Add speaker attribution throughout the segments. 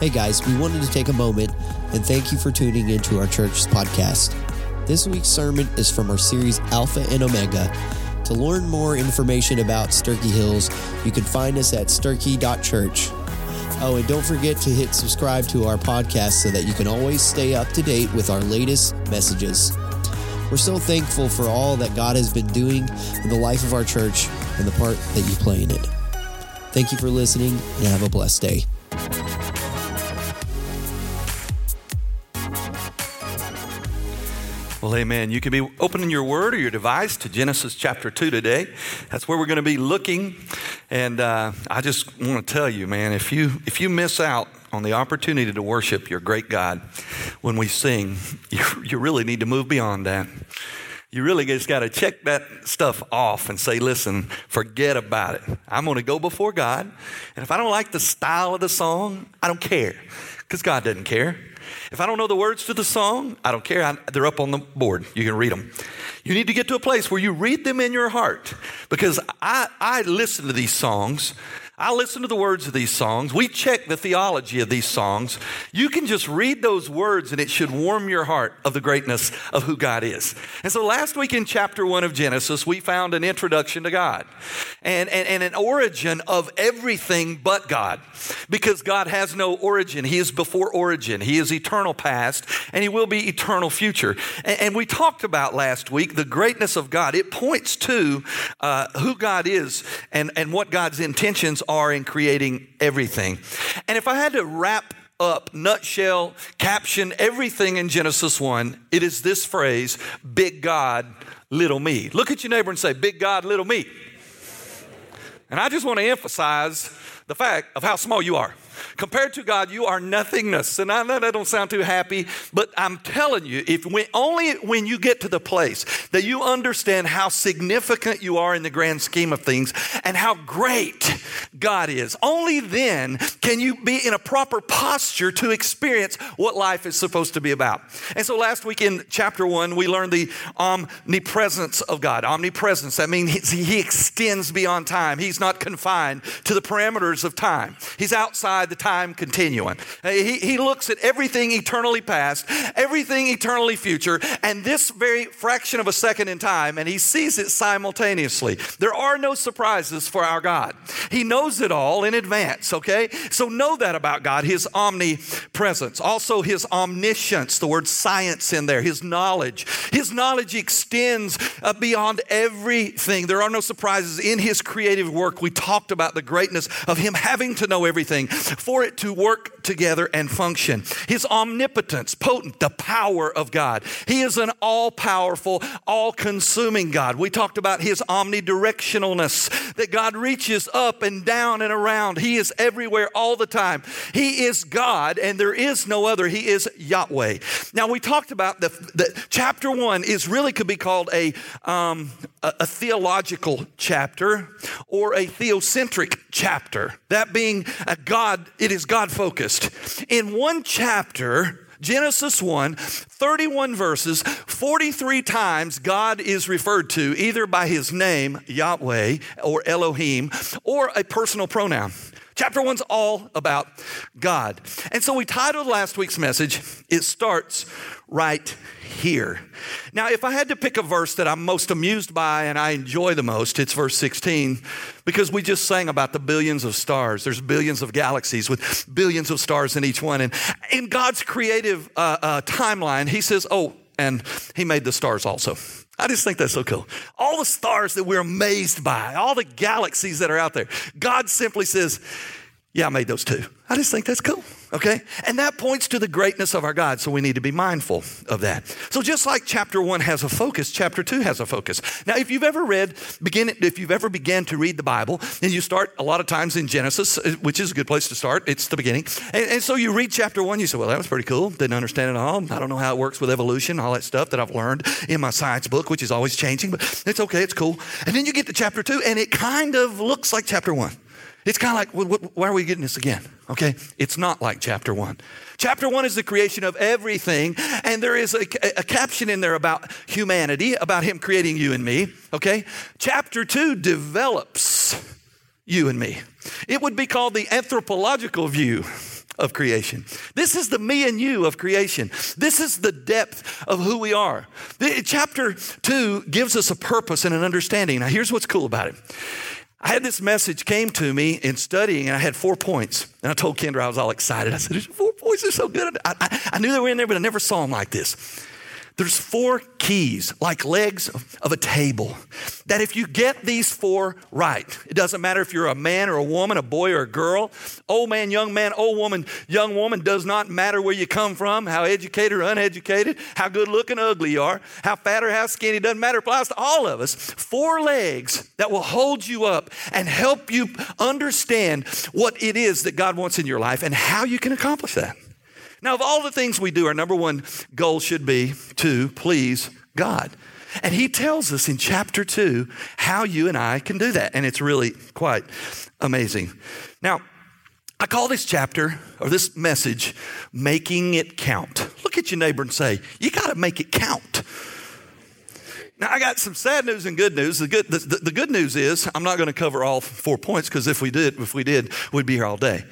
Speaker 1: Hey guys, we wanted to take a moment and thank you for tuning into our church's podcast. This week's sermon is from our series Alpha and Omega. To learn more information about Sturkey Hills, you can find us at sturkey.church. Oh, and don't forget to hit subscribe to our podcast so that you can always stay up to date with our latest messages. We're so thankful for all that God has been doing in the life of our church and the part that you play in it. Thank you for listening and have a blessed day.
Speaker 2: Amen. You can be opening your word or your device to Genesis chapter 2 today. That's where we're going to be looking. And uh, I just want to tell you, man, if you, if you miss out on the opportunity to worship your great God when we sing, you, you really need to move beyond that. You really just got to check that stuff off and say, listen, forget about it. I'm going to go before God. And if I don't like the style of the song, I don't care because God doesn't care. If I don't know the words to the song, I don't care. I, they're up on the board. You can read them. You need to get to a place where you read them in your heart because I, I listen to these songs I listen to the words of these songs. We check the theology of these songs. You can just read those words and it should warm your heart of the greatness of who God is. And so last week in chapter one of Genesis, we found an introduction to God and, and, and an origin of everything but God because God has no origin. He is before origin. He is eternal past and he will be eternal future. And, and we talked about last week the greatness of God. It points to uh, who God is and, and what God's intentions are in creating everything. And if I had to wrap up, nutshell, caption everything in Genesis 1, it is this phrase big God, little me. Look at your neighbor and say, big God, little me. And I just want to emphasize the fact of how small you are. Compared to God, you are nothingness. And I know that don't sound too happy, but I'm telling you, if when, only when you get to the place that you understand how significant you are in the grand scheme of things and how great God is, only then can you be in a proper posture to experience what life is supposed to be about. And so last week in chapter one, we learned the omnipresence of God. Omnipresence, that means he extends beyond time. He's not confined to the parameters of time. He's outside the time continuum. He, he looks at everything eternally past, everything eternally future, and this very fraction of a second in time, and he sees it simultaneously. There are no surprises for our God. He knows it all in advance, okay? So know that about God, his omnipresence. Also, his omniscience, the word science in there, his knowledge. His knowledge extends uh, beyond everything. There are no surprises in his creative work. We talked about the greatness of him having to know everything for it to work together and function. His omnipotence, potent, the power of God. He is an all powerful, all consuming God. We talked about his omnidirectionalness, that God reaches up and down and around. He is everywhere all the time. He is God and there is no other. He is Yahweh. Now, we talked about the, the chapter one is really could be called a, um, a, a theological chapter or a theocentric chapter. That being a God, it is God focused. In one chapter, Genesis 1, 31 verses, 43 times God is referred to either by his name, Yahweh, or Elohim, or a personal pronoun. Chapter one's all about God. And so we titled last week's message, It Starts Right Here. Now, if I had to pick a verse that I'm most amused by and I enjoy the most, it's verse 16, because we just sang about the billions of stars. There's billions of galaxies with billions of stars in each one. And in God's creative uh, uh, timeline, He says, Oh, and He made the stars also. I just think that's so cool. All the stars that we're amazed by, all the galaxies that are out there, God simply says, Yeah, I made those too. I just think that's cool. Okay? And that points to the greatness of our God, so we need to be mindful of that. So just like chapter one has a focus, chapter two has a focus. Now, if you've ever read, begin, if you've ever began to read the Bible, and you start a lot of times in Genesis, uh, which is a good place to start, it's the beginning. And, and so you read chapter one, you say, well, that was pretty cool. Didn't understand it all. I don't know how it works with evolution, all that stuff that I've learned in my science book, which is always changing, but it's okay, it's cool. And then you get to chapter two, and it kind of looks like chapter one. It's kind of like, why are we getting this again? Okay, it's not like chapter one. Chapter one is the creation of everything, and there is a, a, caption in there about humanity, about Him creating you and me. Okay, chapter two develops you and me. It would be called the anthropological view of creation. This is the me and you of creation. This is the depth of who we are. The, chapter two gives us a purpose and an understanding. Now, here's what's cool about it. I had this message came to me in studying, and I had four points. And I told Kendra I was all excited. I said, "Four points are so good." I, I, I knew they were in there, but I never saw them like this. There's four keys, like legs of a table, that if you get these four right, it doesn't matter if you're a man or a woman, a boy or a girl, old man, young man, old woman, young woman, does not matter where you come from, how educated or uneducated, how good looking ugly you are, how fat or how skinny, doesn't matter, applies to all of us. Four legs that will hold you up and help you understand what it is that God wants in your life and how you can accomplish that. Now, of all the things we do, our number one goal should be to please God. And he tells us in chapter two how you and I can do that. And it's really quite amazing. Now, I call this chapter or this message, Making It Count. Look at your neighbor and say, You got to make it count. Now, I got some sad news and good news. The good, the, the, good news is I'm not going to cover all four points because if we did, if we did, we'd be here all day.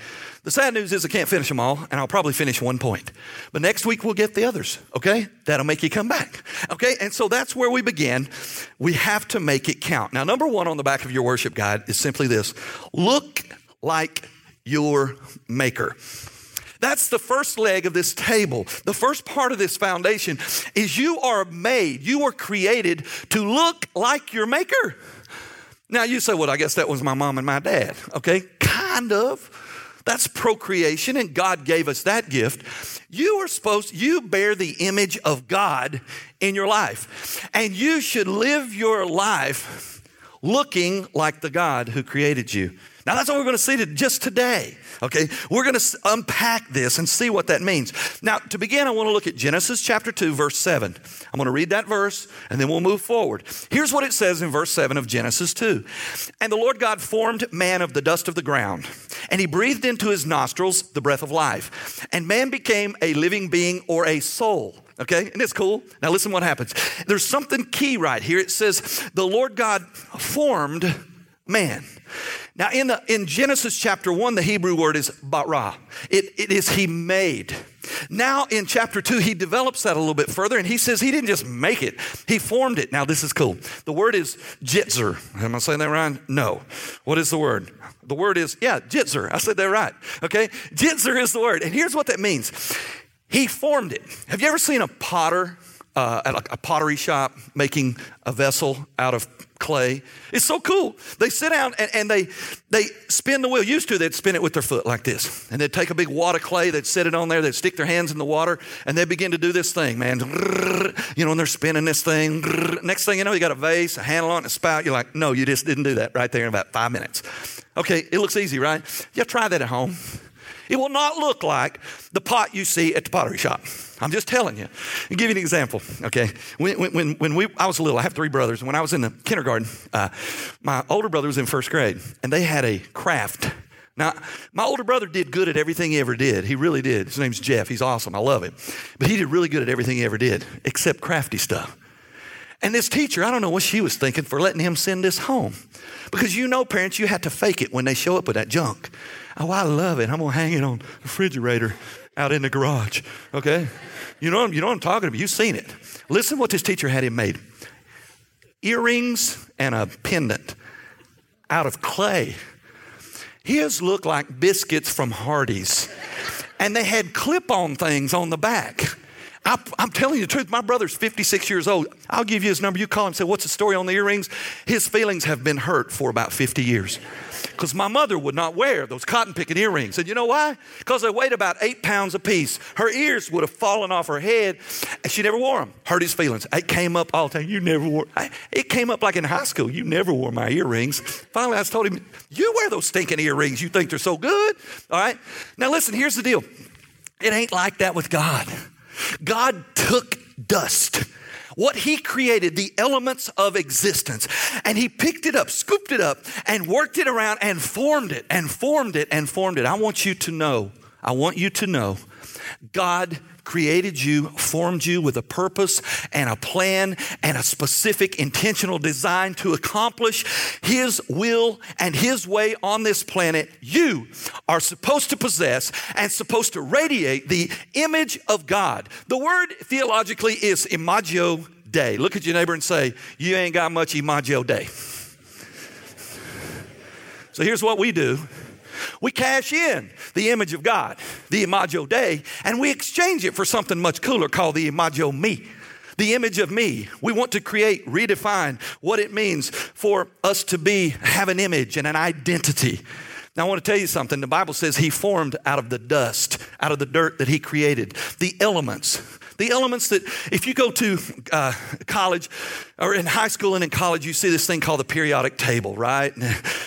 Speaker 2: The sad news is I can't finish them all, and I'll probably finish one point. But next week we'll get the others, okay? That'll make you come back, okay? And so that's where we begin. We have to make it count. Now, number one on the back of your worship guide is simply this look like your maker. That's the first leg of this table. The first part of this foundation is you are made, you are created to look like your maker. Now you say, well, I guess that was my mom and my dad. Okay, kind of. That's procreation, and God gave us that gift. You are supposed, you bear the image of God in your life. And you should live your life looking like the God who created you. Now, that's what we're going to see just today. Okay, we're going to unpack this and see what that means. Now, to begin, I want to look at Genesis chapter 2, verse 7. I'm going to read that verse and then we'll move forward. Here's what it says in verse 7 of Genesis 2 And the Lord God formed man of the dust of the ground, and he breathed into his nostrils the breath of life, and man became a living being or a soul. Okay, and it's cool. Now, listen what happens. There's something key right here. It says, The Lord God formed man. Now, in, the, in Genesis chapter 1, the Hebrew word is bara. It, it is he made. Now, in chapter 2, he develops that a little bit further and he says he didn't just make it, he formed it. Now, this is cool. The word is jitzer. Am I saying that right? No. What is the word? The word is, yeah, jitzer. I said that right. Okay? Jitzer is the word. And here's what that means He formed it. Have you ever seen a potter uh, at a pottery shop making a vessel out of clay. It's so cool. They sit down and, and, they they spin the wheel. Used to, they'd spin it with their foot like this. And they'd take a big wad of clay, they'd set it on there, they'd stick their hands in the water, and they'd begin to do this thing, man. You know, and they're spinning this thing. Next thing you know, you got a vase, a handle on it, a spout. You're like, no, you just didn't do that right there in about five minutes. Okay, it looks easy, right? Yeah, try that at home. It will not look like the pot you see at the pottery shop. I'm just telling you. I'll give you an example, okay? When, when, when we, I was little, I have three brothers, and when I was in the kindergarten, uh, my older brother was in first grade, and they had a craft. Now, my older brother did good at everything he ever did. He really did. His name's Jeff. He's awesome. I love him. But he did really good at everything he ever did, except crafty stuff. And this teacher, I don't know what she was thinking for letting him send this home. Because you know, parents, you have to fake it when they show up with that junk. Oh, I love it. I'm going to hang it on the refrigerator out in the garage. Okay? You know, you know what I'm talking about. You've seen it. Listen what this teacher had him made earrings and a pendant out of clay. His looked like biscuits from Hardee's, and they had clip on things on the back. I, am telling you the truth. My brother's 56 years old. I'll give you his number. You call him say, What's the story on the earrings? His feelings have been hurt for about 50 years because my mother would not wear those cotton picking earrings. And you know why? Because they weighed about eight pounds apiece. Her ears would have fallen off her head, and she never wore them. Hurt his feelings. It came up all the time. You never wore. it came up like in high school. You never wore my earrings. Finally, I told him, "You wear those stinking earrings. You think they're so good." All right. Now listen. Here's the deal. It ain't like that with God. God took dust what he created, the elements of existence. And he picked it up, scooped it up, and worked it around and formed it and formed it and formed it. I want you to know, I want you to know, God created you, formed you with a purpose and a plan and a specific intentional design to accomplish His will and His way on this planet. You are supposed to possess and supposed to radiate the image of God. The word theologically is imago Dei. Look at your neighbor and say, You ain't got much imago Dei. So here's what we do we cash in the image of God, the imago Dei, and we exchange it for something much cooler called the imago me. The image of me. We want to create, redefine what it means for us to be, have an image and an identity. Now, I want to tell you something. The Bible says he formed out of the dust, out of the dirt that he created, the elements the elements that, if you go to uh, college or in high school and in college, you see this thing called the periodic table, right?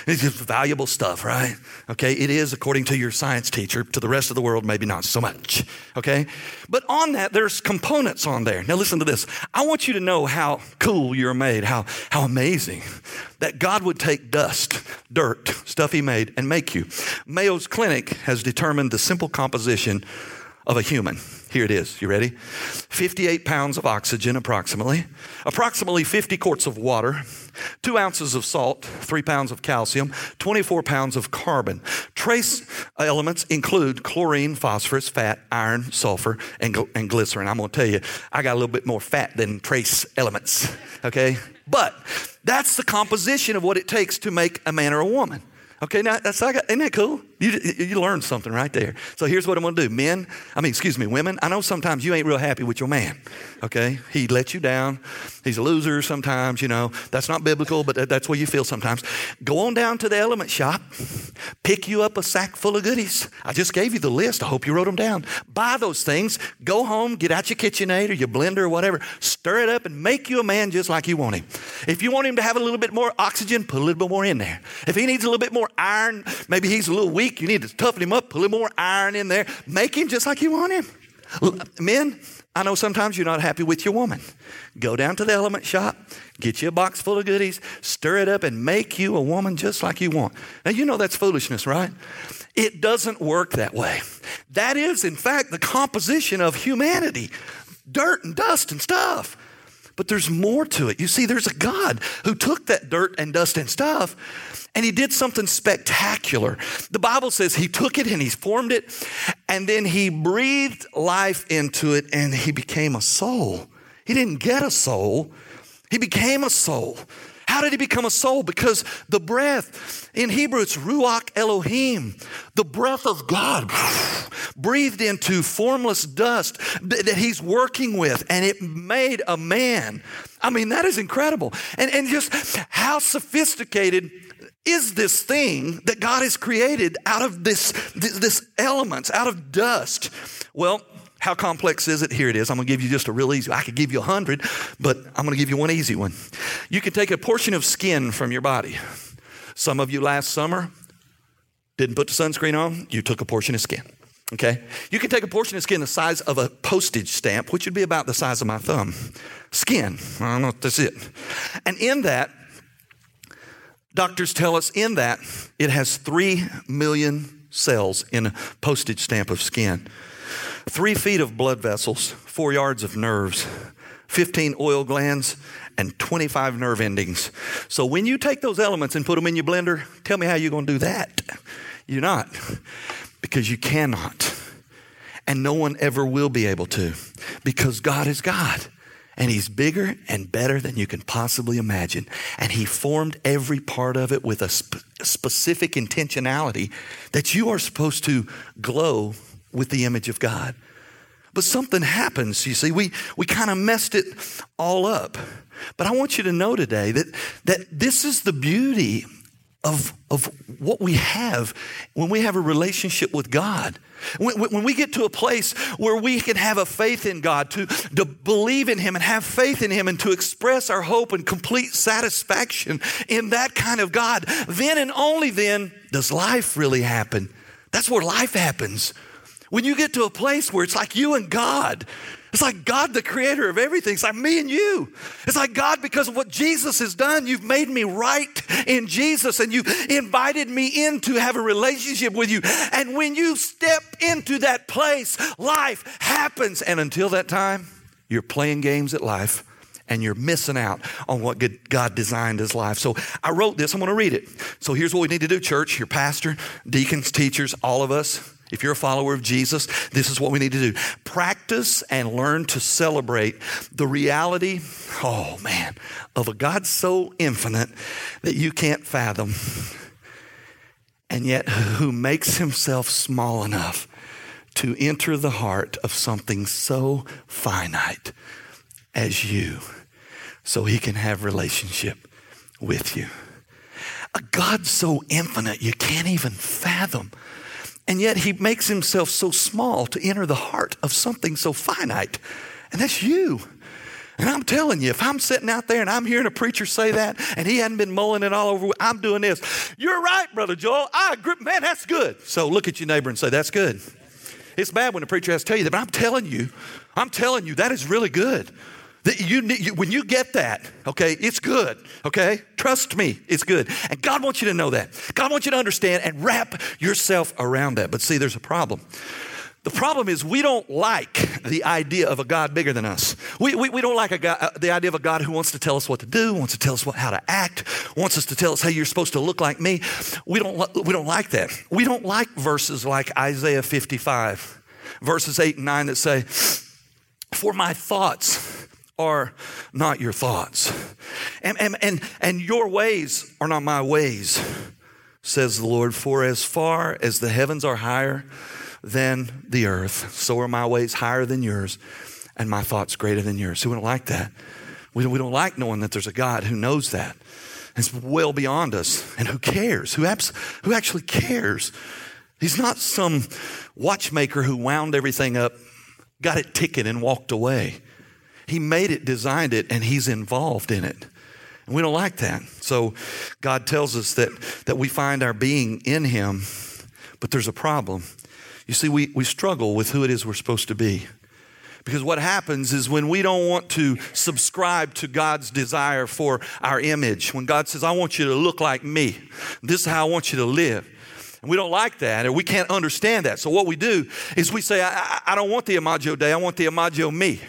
Speaker 2: It's just valuable stuff, right? Okay, it is according to your science teacher. To the rest of the world, maybe not so much, okay? But on that, there's components on there. Now, listen to this. I want you to know how cool you're made, how, how amazing that God would take dust, dirt, stuff He made, and make you. Mayo's Clinic has determined the simple composition of a human. Here it is. You ready? 58 pounds of oxygen, approximately, approximately 50 quarts of water, two ounces of salt, three pounds of calcium, 24 pounds of carbon. Trace elements include chlorine, phosphorus, fat, iron, sulfur, and, and glycerin. I'm going to tell you, I got a little bit more fat than trace elements, okay? But that's the composition of what it takes to make a man or a woman. Okay, now that's isn't that cool? You, you learned something right there. So here's what I'm gonna do. Men, I mean, excuse me, women, I know sometimes you ain't real happy with your man. Okay? He lets you down. He's a loser sometimes, you know. That's not biblical, but that's what you feel sometimes. Go on down to the element shop, pick you up a sack full of goodies. I just gave you the list. I hope you wrote them down. Buy those things, go home, get out your KitchenAid or your blender or whatever, stir it up and make you a man just like you want him. If you want him to have a little bit more oxygen, put a little bit more in there. If he needs a little bit more iron, maybe he's a little weak weak. You need to toughen him up, put a little more iron in there. Make him just like you want him. Men, I know sometimes you're not happy with your woman. Go down to the element shop, get you a box full of goodies, stir it up, and make you a woman just like you want. Now, you know that's foolishness, right? It doesn't work that way. That is, in fact, the composition of humanity dirt and dust and stuff. But there's more to it. You see, there's a God who took that dirt and dust and stuff and he did something spectacular. The Bible says he took it and he formed it, and then he breathed life into it, and he became a soul. He didn't get a soul, he became a soul. How did he become a soul? Because the breath, in Hebrew, it's Ruach Elohim, the breath of God breathed into formless dust that he's working with, and it made a man. I mean, that is incredible. And, and just how sophisticated is this thing that God has created out of this, this, this elements, out of dust? Well, how complex is it? Here it is. I'm going to give you just a real easy. I could give you a hundred, but I'm going to give you one easy one. You can take a portion of skin from your body. Some of you last summer didn't put the sunscreen on. You took a portion of skin. Okay? You can take a portion of skin the size of a postage stamp, which would be about the size of my thumb. Skin. I don't know if that's it. And in that, Doctors tell us in that it has 3 million cells in a postage stamp of skin, three feet of blood vessels, four yards of nerves, 15 oil glands, and 25 nerve endings. So when you take those elements and put them in your blender, tell me how you're going to do that. You're not, because you cannot. And no one ever will be able to, because God is God. And he's bigger and better than you can possibly imagine. And he formed every part of it with a sp- specific intentionality that you are supposed to glow with the image of God. But something happens, you see. We, we kind of messed it all up. But I want you to know today that, that this is the beauty of, of what we have when we have a relationship with God. When, when, we get to a place where we can have a faith in God, to, to believe in Him and have faith in Him and to express our hope and complete satisfaction in that kind of God, then and only then does life really happen. That's where life happens. When you get to a place where it's like you and God, it's like God, the creator of everything. It's like me and you. It's like God, because of what Jesus has done, you've made me right in Jesus and you've invited me in to have a relationship with you. And when you step into that place, life happens. And until that time, you're playing games at life and you're missing out on what God designed his life. So I wrote this. I'm going to read it. So here's what we need to do, church, your pastor, deacons, teachers, all of us. If you're a follower of Jesus, this is what we need to do. Practice and learn to celebrate the reality, oh man, of a God so infinite that you can't fathom, and yet who makes himself small enough to enter the heart of something so finite as you so he can have relationship with you. A God so infinite you can't even fathom. And yet he makes himself so small to enter the heart of something so finite. And that's you. And I'm telling you, if I'm sitting out there and I'm hearing a preacher say that and he hadn't been mulling it all over, I'm doing this. You're right, Brother Joel. I agree. Man, that's good. So look at your neighbor and say, That's good. It's bad when a preacher has to tell you that, but I'm telling you, I'm telling you, that is really good. You, you, when you get that, okay, it's good, okay? Trust me, it's good. And God wants you to know that. God wants you to understand and wrap yourself around that. But see, there's a problem. The problem is we don't like the idea of a God bigger than us. We, we, we don't like a God, uh, the idea of a God who wants to tell us what to do, wants to tell us what, how to act, wants us to tell us, hey, you're supposed to look like me. We don't, we don't like that. We don't like verses like Isaiah 55, verses 8 and 9 that say, For my thoughts are not your thoughts. And, and, and, and your ways are not my ways, says the Lord. For as far as the heavens are higher than the earth, so are my ways higher than yours, and my thoughts greater than yours. Who don't like that. We don't, we don't like knowing that there's a God who knows that. It's well beyond us. And who cares? Who, abs- who actually cares? He's not some watchmaker who wound everything up, got it ticking, and walked away. He made it, designed it, and He's involved in it. And we don't like that. So God tells us that, that we find our being in Him, but there's a problem. You see, we, we struggle with who it is we're supposed to be. Because what happens is when we don't want to subscribe to God's desire for our image, when God says, I want you to look like me, this is how I want you to live. And we don't like that, or we can't understand that. So what we do is we say, I, I, I don't want the Imago Dei, I want the Imago me.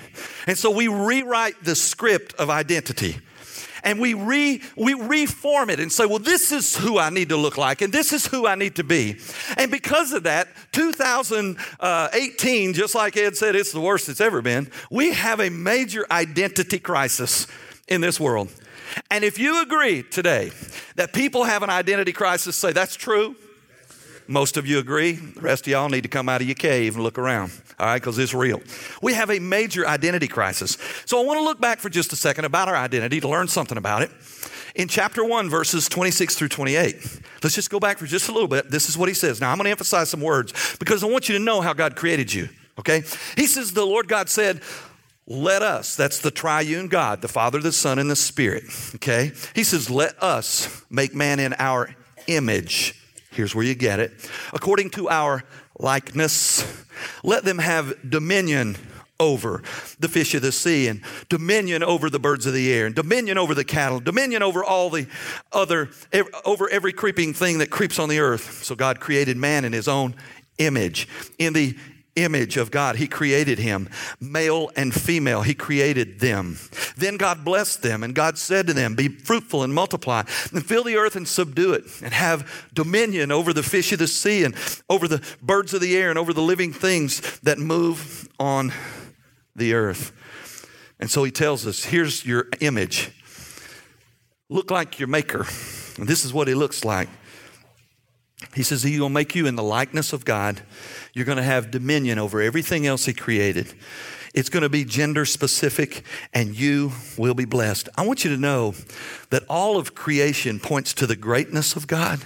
Speaker 2: And so we rewrite the script of identity and we re we reform it and say, well, this is who I need to look like, and this is who I need to be. And because of that, 2018, just like Ed said, it's the worst it's ever been. We have a major identity crisis in this world. And if you agree today that people have an identity crisis, say that's true. Most of you agree. The rest of y'all need to come out of your cave and look around, all right, because it's real. We have a major identity crisis. So I want to look back for just a second about our identity to learn something about it. In chapter 1, verses 26 through 28, let's just go back for just a little bit. This is what he says. Now I'm going to emphasize some words because I want you to know how God created you, okay? He says, The Lord God said, let us, that's the triune God, the Father, the Son, and the Spirit. Okay? He says, let us make man in our image Here's where you get it. According to our likeness, let them have dominion over the fish of the sea and dominion over the birds of the air and dominion over the cattle, dominion over all the other, over every creeping thing that creeps on the earth. So God created man in his own image. In the image of God. He created him, male and female. He created them. Then God blessed them, and God said to them, Be fruitful and multiply, and fill the earth and subdue it, and have dominion over the fish of the sea, and over the birds of the air, and over the living things that move on the earth. And so he tells us here's your image. Look like your maker. And this is what he looks like. He says he will make you in the likeness of God. You're going to have dominion over everything else he created. It's going to be gender specific, and you will be blessed. I want you to know that all of creation points to the greatness of God,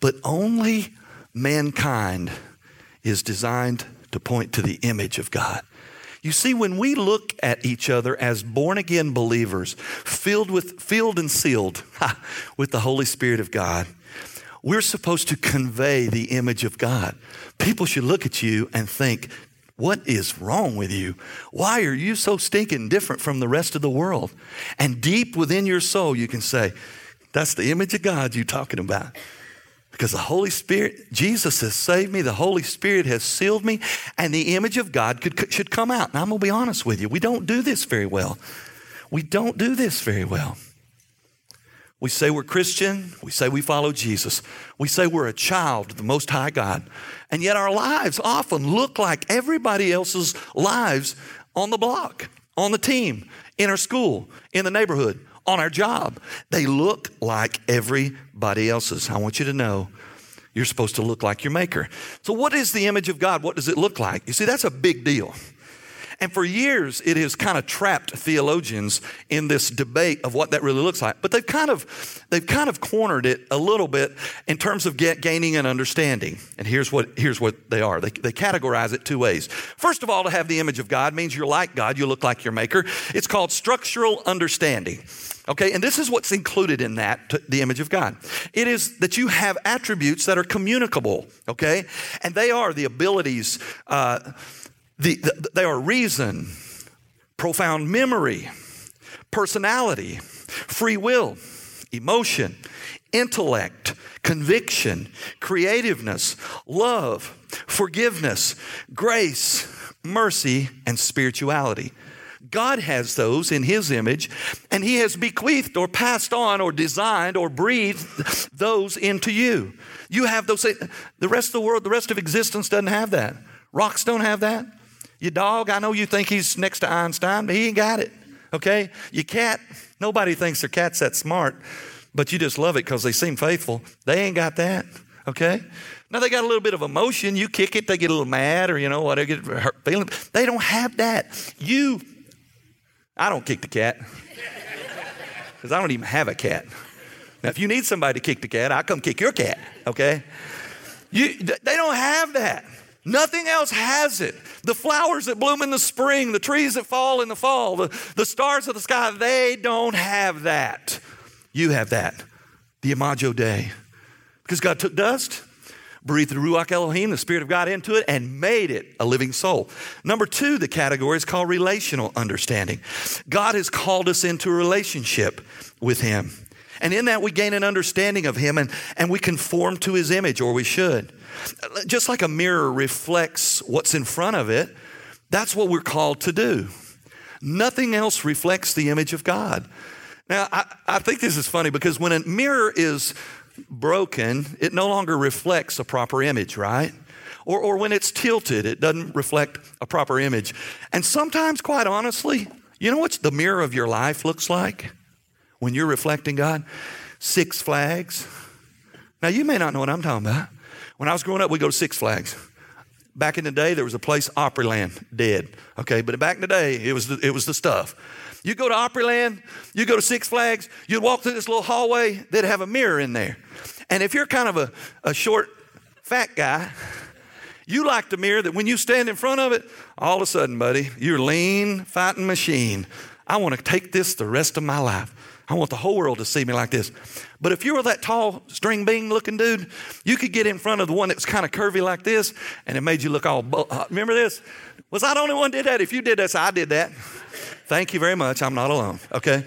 Speaker 2: but only mankind is designed to point to the image of God. You see, when we look at each other as born again believers, filled with, filled and sealed ha, with the Holy Spirit of God, we're supposed to convey the image of God. People should look at you and think, what is wrong with you? Why are you so stinking different from the rest of the world? And deep within your soul, you can say, That's the image of God you're talking about. Because the Holy Spirit, Jesus has saved me, the Holy Spirit has sealed me, and the image of God could, should come out. And I'm going to be honest with you, we don't do this very well. we don't do this very well. We say we're Christian. We say we follow Jesus. We say we're a child of the Most High God. And yet our lives often look like everybody else's lives on the block, on the team, in our school, in the neighborhood, on our job. They look like everybody else's. I want you to know you're supposed to look like your Maker. So, what is the image of God? What does it look like? You see, that's a big deal. And for years, it has kind of trapped theologians in this debate of what that really looks like. But they've kind of, they've kind of cornered it a little bit in terms of get, gaining an understanding. And here's what, here's what they are. They, they categorize it two ways. First of all, to have the image of God means you're like God, you look like your maker. It's called structural understanding. Okay, and this is what's included in that, the image of God. It is that you have attributes that are communicable, okay? And they are the abilities, uh, the, the, they are reason, profound memory, personality, free will, emotion, intellect, conviction, creativeness, love, forgiveness, grace, mercy, and spirituality. God has those in His image, and He has bequeathed or passed on or designed or breathed those into you. You have those. The rest of the world, the rest of existence doesn't have that. Rocks don't have that. Your dog, I know you think he's next to Einstein, but he ain't got it. Okay? Your cat, nobody thinks their cat's that smart, but you just love it because they seem faithful. They ain't got that. Okay? Now they got a little bit of emotion. You kick it, they get a little mad or, you know, whatever, get hurt feeling. They don't have that. You, I don't kick the cat because I don't even have a cat. Now, if you need somebody to kick the cat, I'll come kick your cat, okay? You, they don't have that. Nothing else has it. The flowers that bloom in the spring, the trees that fall in the fall, the, the stars of the sky, they don't have that. You have that. The Imago Dei. Because God took dust, breathed the Ruach Elohim, the Spirit of God, into it, and made it a living soul. Number two, the category is called relational understanding. God has called us into a relationship with Him. And in that, we gain an understanding of Him and, and we conform to His image, or we should. Just like a mirror reflects what's in front of it, that's what we're called to do. Nothing else reflects the image of God. Now, I, I think this is funny because when a mirror is broken, it no longer reflects a proper image, right? Or, or when it's tilted, it doesn't reflect a proper image. And sometimes, quite honestly, you know what the mirror of your life looks like when you're reflecting God? Six Flags. Now, you may not know what I'm talking about. When I was growing up, we go to Six Flags. Back in the day, there was a place, Opryland, dead. Okay, but back in the day, it was the, it was the stuff. You go to Opryland, you go to Six Flags, you'd walk through this little hallway, they'd have a mirror in there. And if you're kind of a, a short, fat guy, you like the mirror that when you stand in front of it, all of a sudden, buddy, you're lean, fighting machine. I want to take this the rest of my life. I want the whole world to see me like this. But if you were that tall, string bean looking dude, you could get in front of the one that's kind of curvy like this, and it made you look all. Uh, remember this? Was I the only one did that? If you did that, so I did that. Thank you very much. I'm not alone. Okay.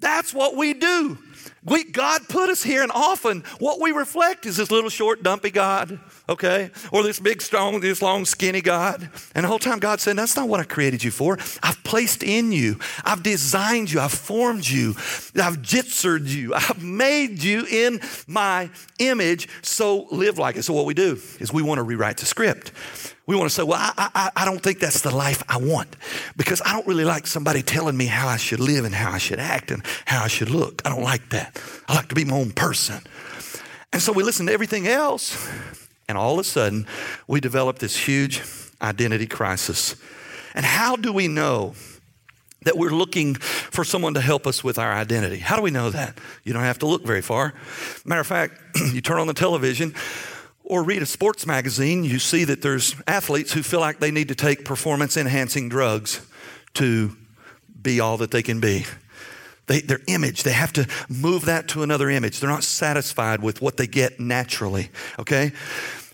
Speaker 2: That's what we do. We, God put us here, and often what we reflect is this little short, dumpy God, okay? Or this big, strong, this long, skinny God. And the whole time God said, That's not what I created you for. I've placed in you, I've designed you, I've formed you, I've jitsered you, I've made you in my image, so live like it. So, what we do is we want to rewrite the script. We want to say, well, I, I, I don't think that's the life I want because I don't really like somebody telling me how I should live and how I should act and how I should look. I don't like that. I like to be my own person. And so we listen to everything else, and all of a sudden, we develop this huge identity crisis. And how do we know that we're looking for someone to help us with our identity? How do we know that? You don't have to look very far. Matter of fact, you turn on the television, or read a sports magazine, you see that there's athletes who feel like they need to take performance enhancing drugs to be all that they can be. They, their image, they have to move that to another image. They're not satisfied with what they get naturally, okay?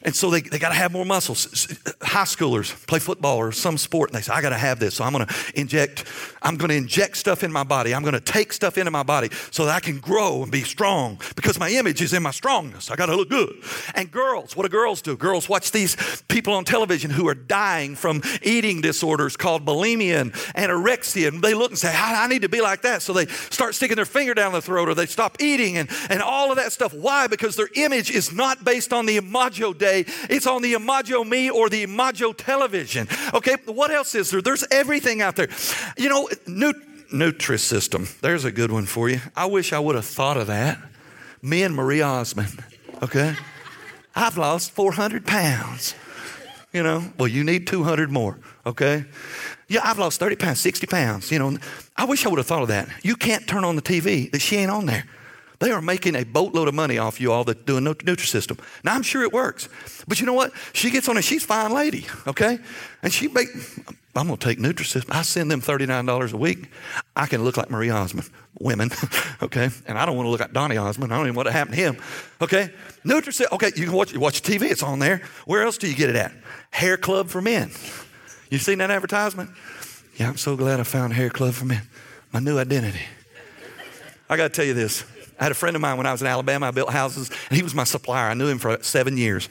Speaker 2: And so they, they got to have more muscles. High schoolers play football or some sport, and they say, I got to have this. So I'm going to inject, I'm going to inject stuff in my body. I'm going to take stuff into my body so that I can grow and be strong because my image is in my strongness. I got to look good. And girls, what do girls do? Girls watch these people on television who are dying from eating disorders called bulimia and anorexia. And they look and say, I, I need to be like that. So they start sticking their finger down their throat or they stop eating and, and all of that stuff. Why? Because their image is not based on the imago Dei, it's on the imago me or the imago television. Okay, what else is there? There's everything out there. You know, Nut- Nutrisystem, there's a good one for you. I wish I would have thought of that. Me and Marie Osmond, okay? I've lost 400 pounds. You know, well, you need 200 more, okay? Yeah, I've lost 30 pounds, 60 pounds. You know, I wish I would have thought of that. You can't turn on the TV that she ain't on there. They are making a boatload of money off you all that doing Nutrisystem. Now I'm sure it works, but you know what? She gets on it. She's fine lady, okay? And she make. I'm gonna take Nutrisystem. I send them thirty nine dollars a week. I can look like Marie Osmond, women, okay? And I don't want to look like Donny Osmond. I don't even want to happen to him, okay? Nutrisystem. Okay, you can watch you watch TV. It's on there. Where else do you get it at? Hair Club for Men. You seen that advertisement? Yeah, I'm so glad I found Hair Club for Men. My new identity. I got to tell you this. I had a friend of mine when I was in Alabama. I built houses, and he was my supplier. I knew him for seven years.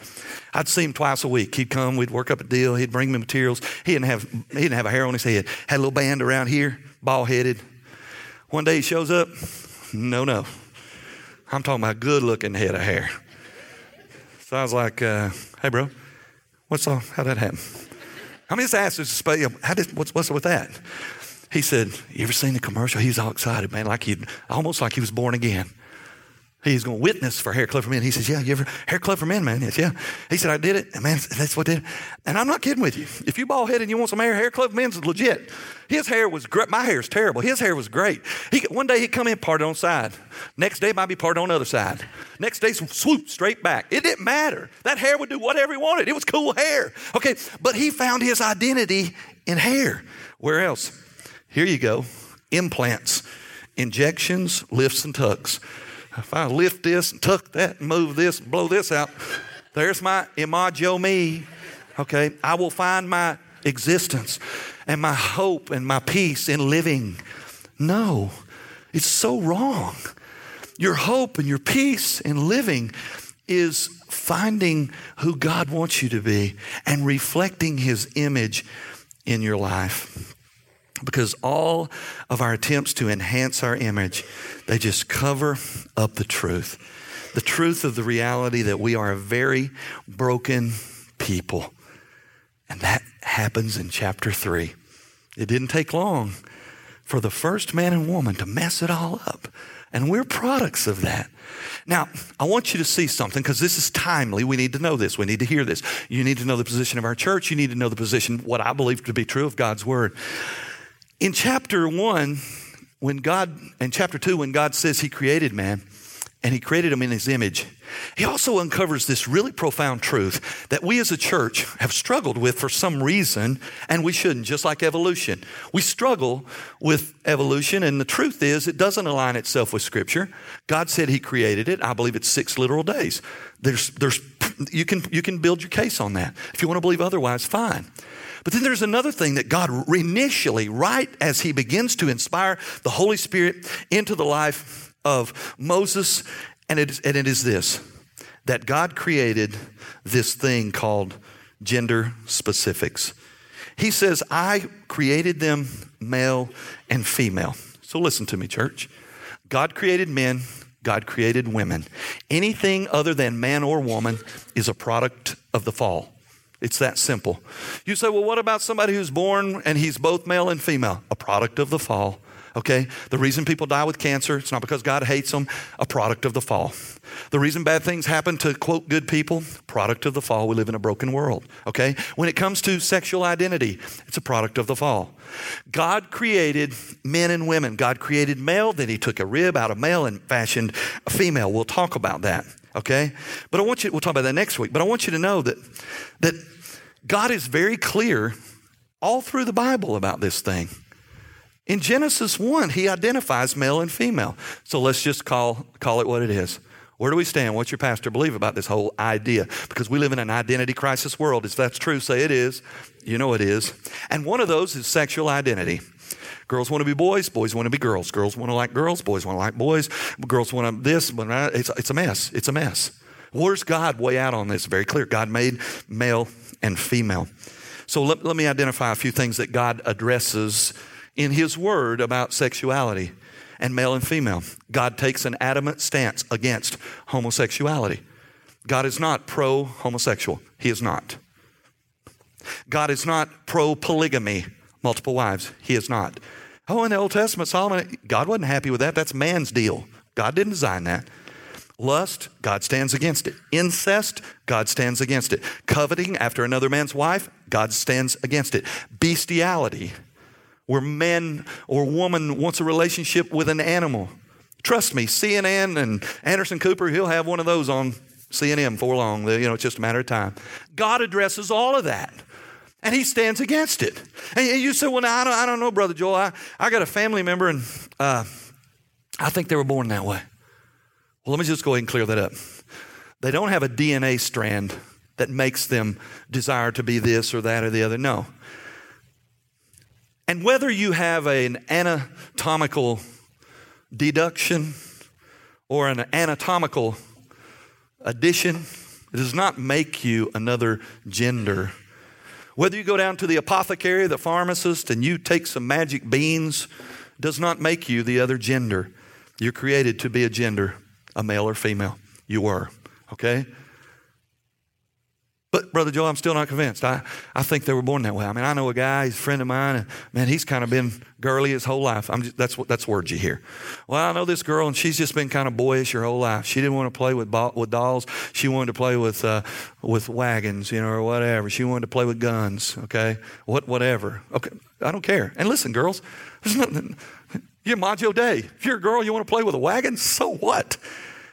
Speaker 2: I'd see him twice a week. He'd come, we'd work up a deal, he'd bring me materials. He didn't have, he didn't have a hair on his head. Had a little band around here, bald headed. One day he shows up. No, no. I'm talking about good looking head of hair. So I was like, uh, hey, bro, what's all, how'd that happen? I just asked us, how did, what's, what's with that? He said, You ever seen the commercial? He was all excited, man, like he almost like he was born again. He's going to witness for Hair Club for Men. He says, Yeah, you ever Hair Club for Men, man? Yes, yeah. He said, I did it. And man, that's what did. And I'm not kidding with you. If you bald headed and you want some hair, Hair Club for Men's legit. His hair was great. My hair is terrible. His hair was great. He, one day he'd come in, parted on side. Next day might be parted on the other side. Next day, swoop straight back. It didn't matter. That hair would do whatever he wanted. It was cool hair. Okay, but he found his identity in hair. Where else? Here you go implants, injections, lifts, and tucks. If I lift this and tuck that and move this and blow this out, there's my imago me. Okay, I will find my existence and my hope and my peace in living. No, it's so wrong. Your hope and your peace in living is finding who God wants you to be and reflecting His image in your life because all of our attempts to enhance our image, they just cover up the truth. The truth of the reality that we are a very broken people. And that happens in chapter 3. It didn't take long for the first man and woman to mess it all up. And we're products of that. Now, I want you to see something because this is timely. We need to know this. We need to hear this. You need to know the position of our church. You need to know the position, what I believe to be true of God's word. In chapter 1, when God, in chapter 2, when God says He created man and He created him in His image, He also uncovers this really profound truth that we as a church have struggled with for some reason, and we shouldn't, just like evolution. We struggle with evolution, and the truth is it doesn't align itself with Scripture. God said He created it. I believe it's six literal days. There's, there's, you, can, you can build your case on that. If you want to believe otherwise, fine. But then there's another thing that God initially, right as He begins to inspire the Holy Spirit into the life of Moses, and it is, and it is this that God created this thing called gender specifics. He says, I created them male and female. So listen to me, church. God created men, God created women. Anything other than man or woman is a product of the fall. It's that simple. You say, well, what about somebody who's born and he's both male and female? A product of the fall. Okay? The reason people die with cancer, it's not because God hates them, a product of the fall. The reason bad things happen to quote good people, product of the fall. We live in a broken world. Okay? When it comes to sexual identity, it's a product of the fall. God created men and women. God created male, then he took a rib out of male and fashioned a female. We'll talk about that. Okay? But I want you, we'll talk about that next week, but I want you to know that, that God is very clear all through the Bible about this thing. In Genesis 1, he identifies male and female. So let's just call, call it what it is. Where do we stand? What's your pastor believe about this whole idea? Because we live in an identity crisis world. If that's true, say it is. You know it is. And one of those is sexual identity. Girls want to be boys, boys want to be girls. Girls want to like girls, boys want to like boys. Girls want to this, but it's, it's a mess. It's a mess. Where's God way out on this? Very clear. God made male and female. So let, let me identify a few things that God addresses in His Word about sexuality and male and female. God takes an adamant stance against homosexuality. God is not pro homosexual. He is not. God is not pro polygamy, multiple wives. He is not. Oh, in the Old Testament, Solomon, God wasn't happy with that. That's man's deal. God didn't design that. Lust, God stands against it. Incest, God stands against it. Coveting after another man's wife, God stands against it. Bestiality, where man or woman wants a relationship with an animal. Trust me, CNN and Anderson Cooper, he'll have one of those on CNN for long. You know, it's just a matter of time. God addresses all of that. And he stands against it. And you say, well, now, I don't, I don't know, Brother Joel. I, I got a family member, and uh, I think they were born that way. Well, let me just go ahead and clear that up. They don't have a DNA strand that makes them desire to be this or that or the other. No. And whether you have an anatomical deduction or an anatomical addition, it does not make you another gender. Whether you go down to the apothecary, the pharmacist, and you take some magic beans, does not make you the other gender. You're created to be a gender, a male or female. You were, okay? But Brother Joe, I'm still not convinced. I, I think they were born that way. I mean, I know a guy, he's a friend of mine, and man, he's kind of been girly his whole life. I'm just, that's that's words you hear. Well, I know this girl, and she's just been kind of boyish her whole life. She didn't want to play with with dolls. She wanted to play with uh, with wagons, you know, or whatever. She wanted to play with guns. Okay, what whatever. Okay, I don't care. And listen, girls, there's nothing. You're macho day. If you're a girl, you want to play with a wagon. So what?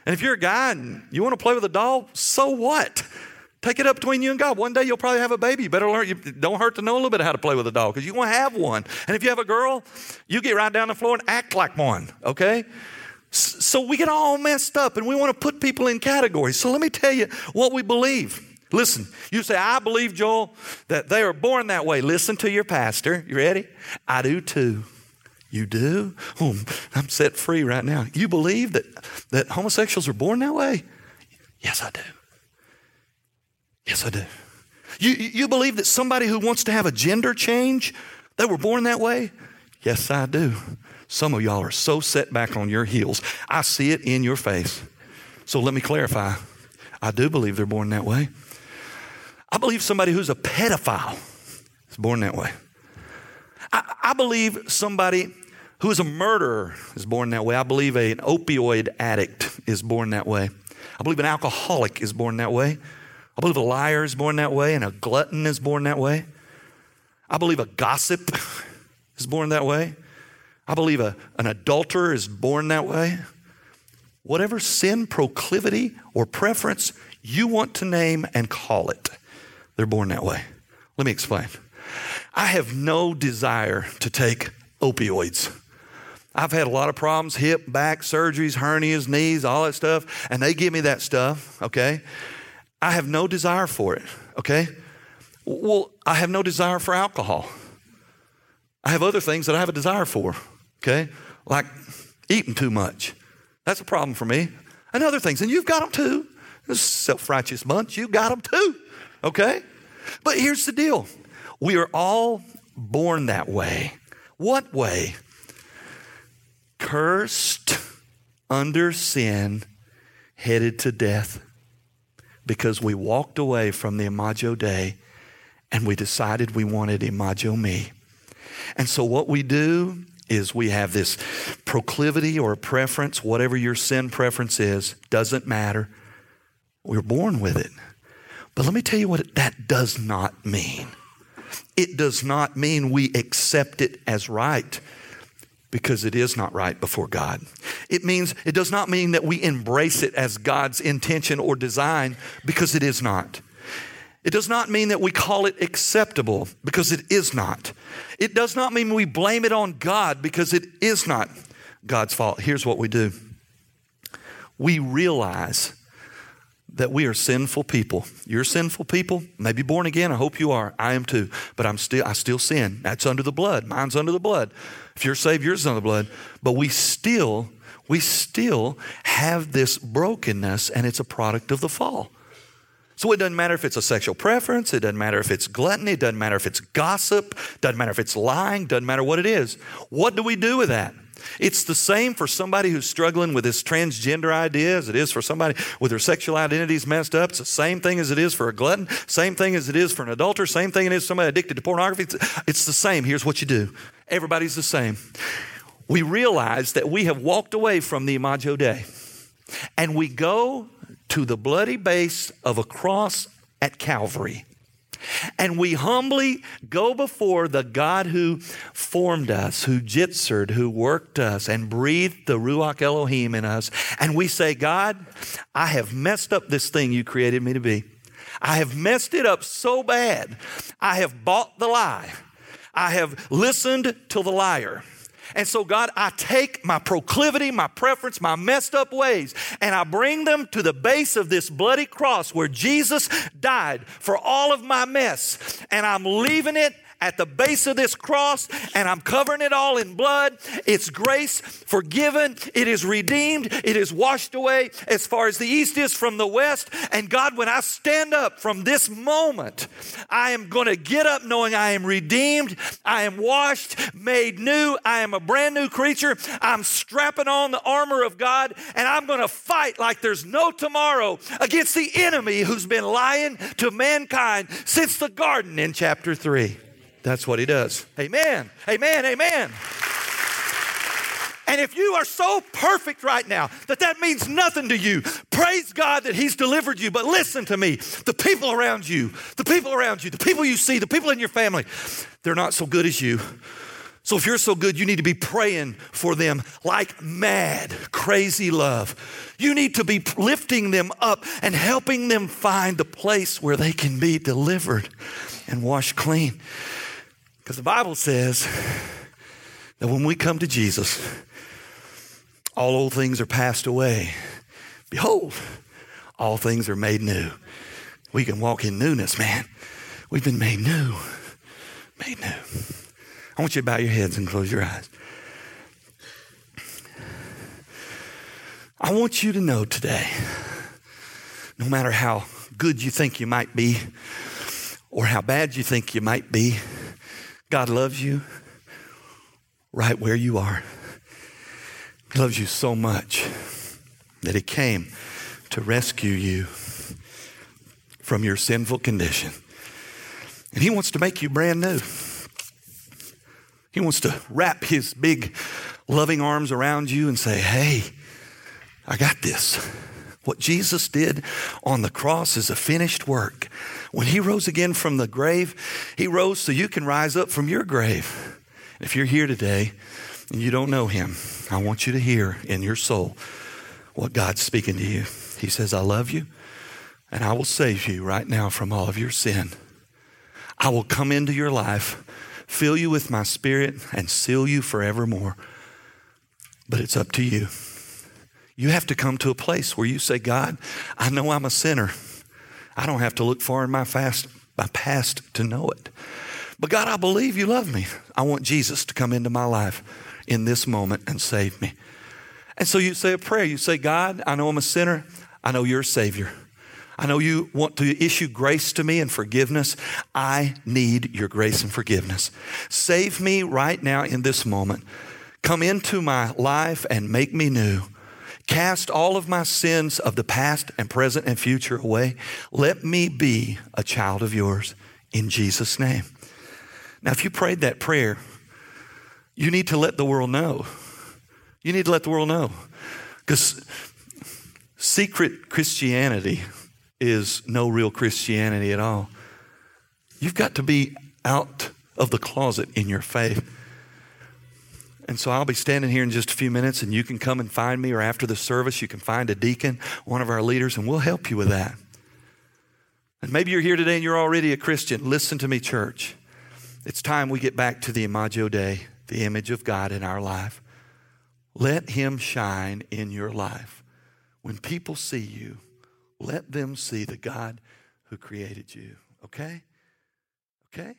Speaker 2: And if you're a guy and you want to play with a doll, so what? Take it up between you and God. One day you'll probably have a baby. You better learn. You don't hurt to know a little bit how to play with a dog because you're going to have one. And if you have a girl, you get right down the floor and act like one, okay? So we get all messed up and we want to put people in categories. So let me tell you what we believe. Listen, you say, I believe, Joel, that they are born that way. Listen to your pastor. You ready? I do too. You do? Oh, I'm set free right now. You believe that, that homosexuals are born that way? Yes, I do. Yes, I do. You, you believe that somebody who wants to have a gender change, they were born that way? Yes, I do. Some of y'all are so set back on your heels. I see it in your face. So let me clarify. I do believe they're born that way. I believe somebody who's a pedophile is born that way. I, I believe somebody who is a murderer is born that way. I believe an opioid addict is born that way. I believe an alcoholic is born that way. I believe a liar is born that way and a glutton is born that way. I believe a gossip is born that way. I believe a, an adulterer is born that way. Whatever sin, proclivity, or preference you want to name and call it, they're born that way. Let me explain. I have no desire to take opioids. I've had a lot of problems hip, back, surgeries, hernias, knees, all that stuff, and they give me that stuff, okay? I have no desire for it, okay? Well, I have no desire for alcohol. I have other things that I have a desire for, okay? Like eating too much. That's a problem for me. And other things. And you've got them too. Self righteous bunch, you've got them too, okay? But here's the deal we are all born that way. What way? Cursed under sin, headed to death because we walked away from the Imago Dei and we decided we wanted Imago Me. And so what we do is we have this proclivity or preference, whatever your sin preference is, doesn't matter. We're born with it. But let me tell you what that does not mean. It does not mean we accept it as right because it is not right before God. It means, it does not mean that we embrace it as God's intention or design because it is not. It does not mean that we call it acceptable because it is not. It does not mean we blame it on God because it is not God's fault. Here's what we do we realize that we are sinful people. You're sinful people, maybe born again. I hope you are. I am too. But I'm still I still sin. That's under the blood. Mine's under the blood. If you're saved, yours is under the blood. But we still, we still have this brokenness, and it's a product of the fall. So it doesn't matter if it's a sexual preference, it doesn't matter if it's gluttony, it doesn't matter if it's gossip, doesn't matter if it's lying, doesn't matter what it is. What do we do with that? It's the same for somebody who's struggling with this transgender idea as it is for somebody with their sexual identities messed up. It's the same thing as it is for a glutton, same thing as it is for an adulterer, same thing as it is somebody addicted to pornography. It's the same. Here's what you do everybody's the same. We realize that we have walked away from the Imago Dei and we go to the bloody base of a cross at Calvary. And we humbly go before the God who formed us, who jitsered, who worked us, and breathed the Ruach Elohim in us. And we say, God, I have messed up this thing you created me to be. I have messed it up so bad. I have bought the lie. I have listened to the liar. And so, God, I take my proclivity, my preference, my messed up ways, and I bring them to the base of this bloody cross where Jesus died for all of my mess. And I'm leaving it at the base of this cross and I'm covering it all in blood. It's grace, forgiven, it is redeemed, it is washed away as far as the east is from the west. And God, when I stand up from this moment, I am going to get up knowing I am redeemed, I am washed, made new, I am a brand new creature. I'm strapping on the armor of God and I'm going to fight like there's no tomorrow against the enemy who's been lying to mankind since the garden in chapter 3. That's what he does. Amen. Amen. Amen. And if you are so perfect right now that that means nothing to you, praise God that He's delivered you. But listen to me the people around you, the people around you, the people you see, the people in your family, they're not so good as you. So if you're so good, you need to be praying for them like mad, crazy love. You need to be lifting them up and helping them find the place where they can be delivered and washed clean. Because the Bible says that when we come to Jesus, all old things are passed away. Behold, all things are made new. We can walk in newness, man. We've been made new. Made new. I want you to bow your heads and close your eyes. I want you to know today, no matter how good you think you might be or how bad you think you might be, God loves you right where you are. He loves you so much that He came to rescue you from your sinful condition. And He wants to make you brand new. He wants to wrap His big, loving arms around you and say, Hey, I got this. What Jesus did on the cross is a finished work. When he rose again from the grave, he rose so you can rise up from your grave. If you're here today and you don't know him, I want you to hear in your soul what God's speaking to you. He says, I love you and I will save you right now from all of your sin. I will come into your life, fill you with my spirit, and seal you forevermore. But it's up to you. You have to come to a place where you say, God, I know I'm a sinner. I don't have to look far in my, fast, my past to know it. But God, I believe you love me. I want Jesus to come into my life in this moment and save me. And so you say a prayer. You say, God, I know I'm a sinner. I know you're a Savior. I know you want to issue grace to me and forgiveness. I need your grace and forgiveness. Save me right now in this moment. Come into my life and make me new. Cast all of my sins of the past and present and future away. Let me be a child of yours in Jesus' name. Now, if you prayed that prayer, you need to let the world know. You need to let the world know. Because secret Christianity is no real Christianity at all. You've got to be out of the closet in your faith. And so I'll be standing here in just a few minutes, and you can come and find me, or after the service, you can find a deacon, one of our leaders, and we'll help you with that. And maybe you're here today and you're already a Christian. Listen to me, church. It's time we get back to the Imago Dei, the image of God in our life. Let Him shine in your life. when people see you, let them see the God who created you. Okay? Okay?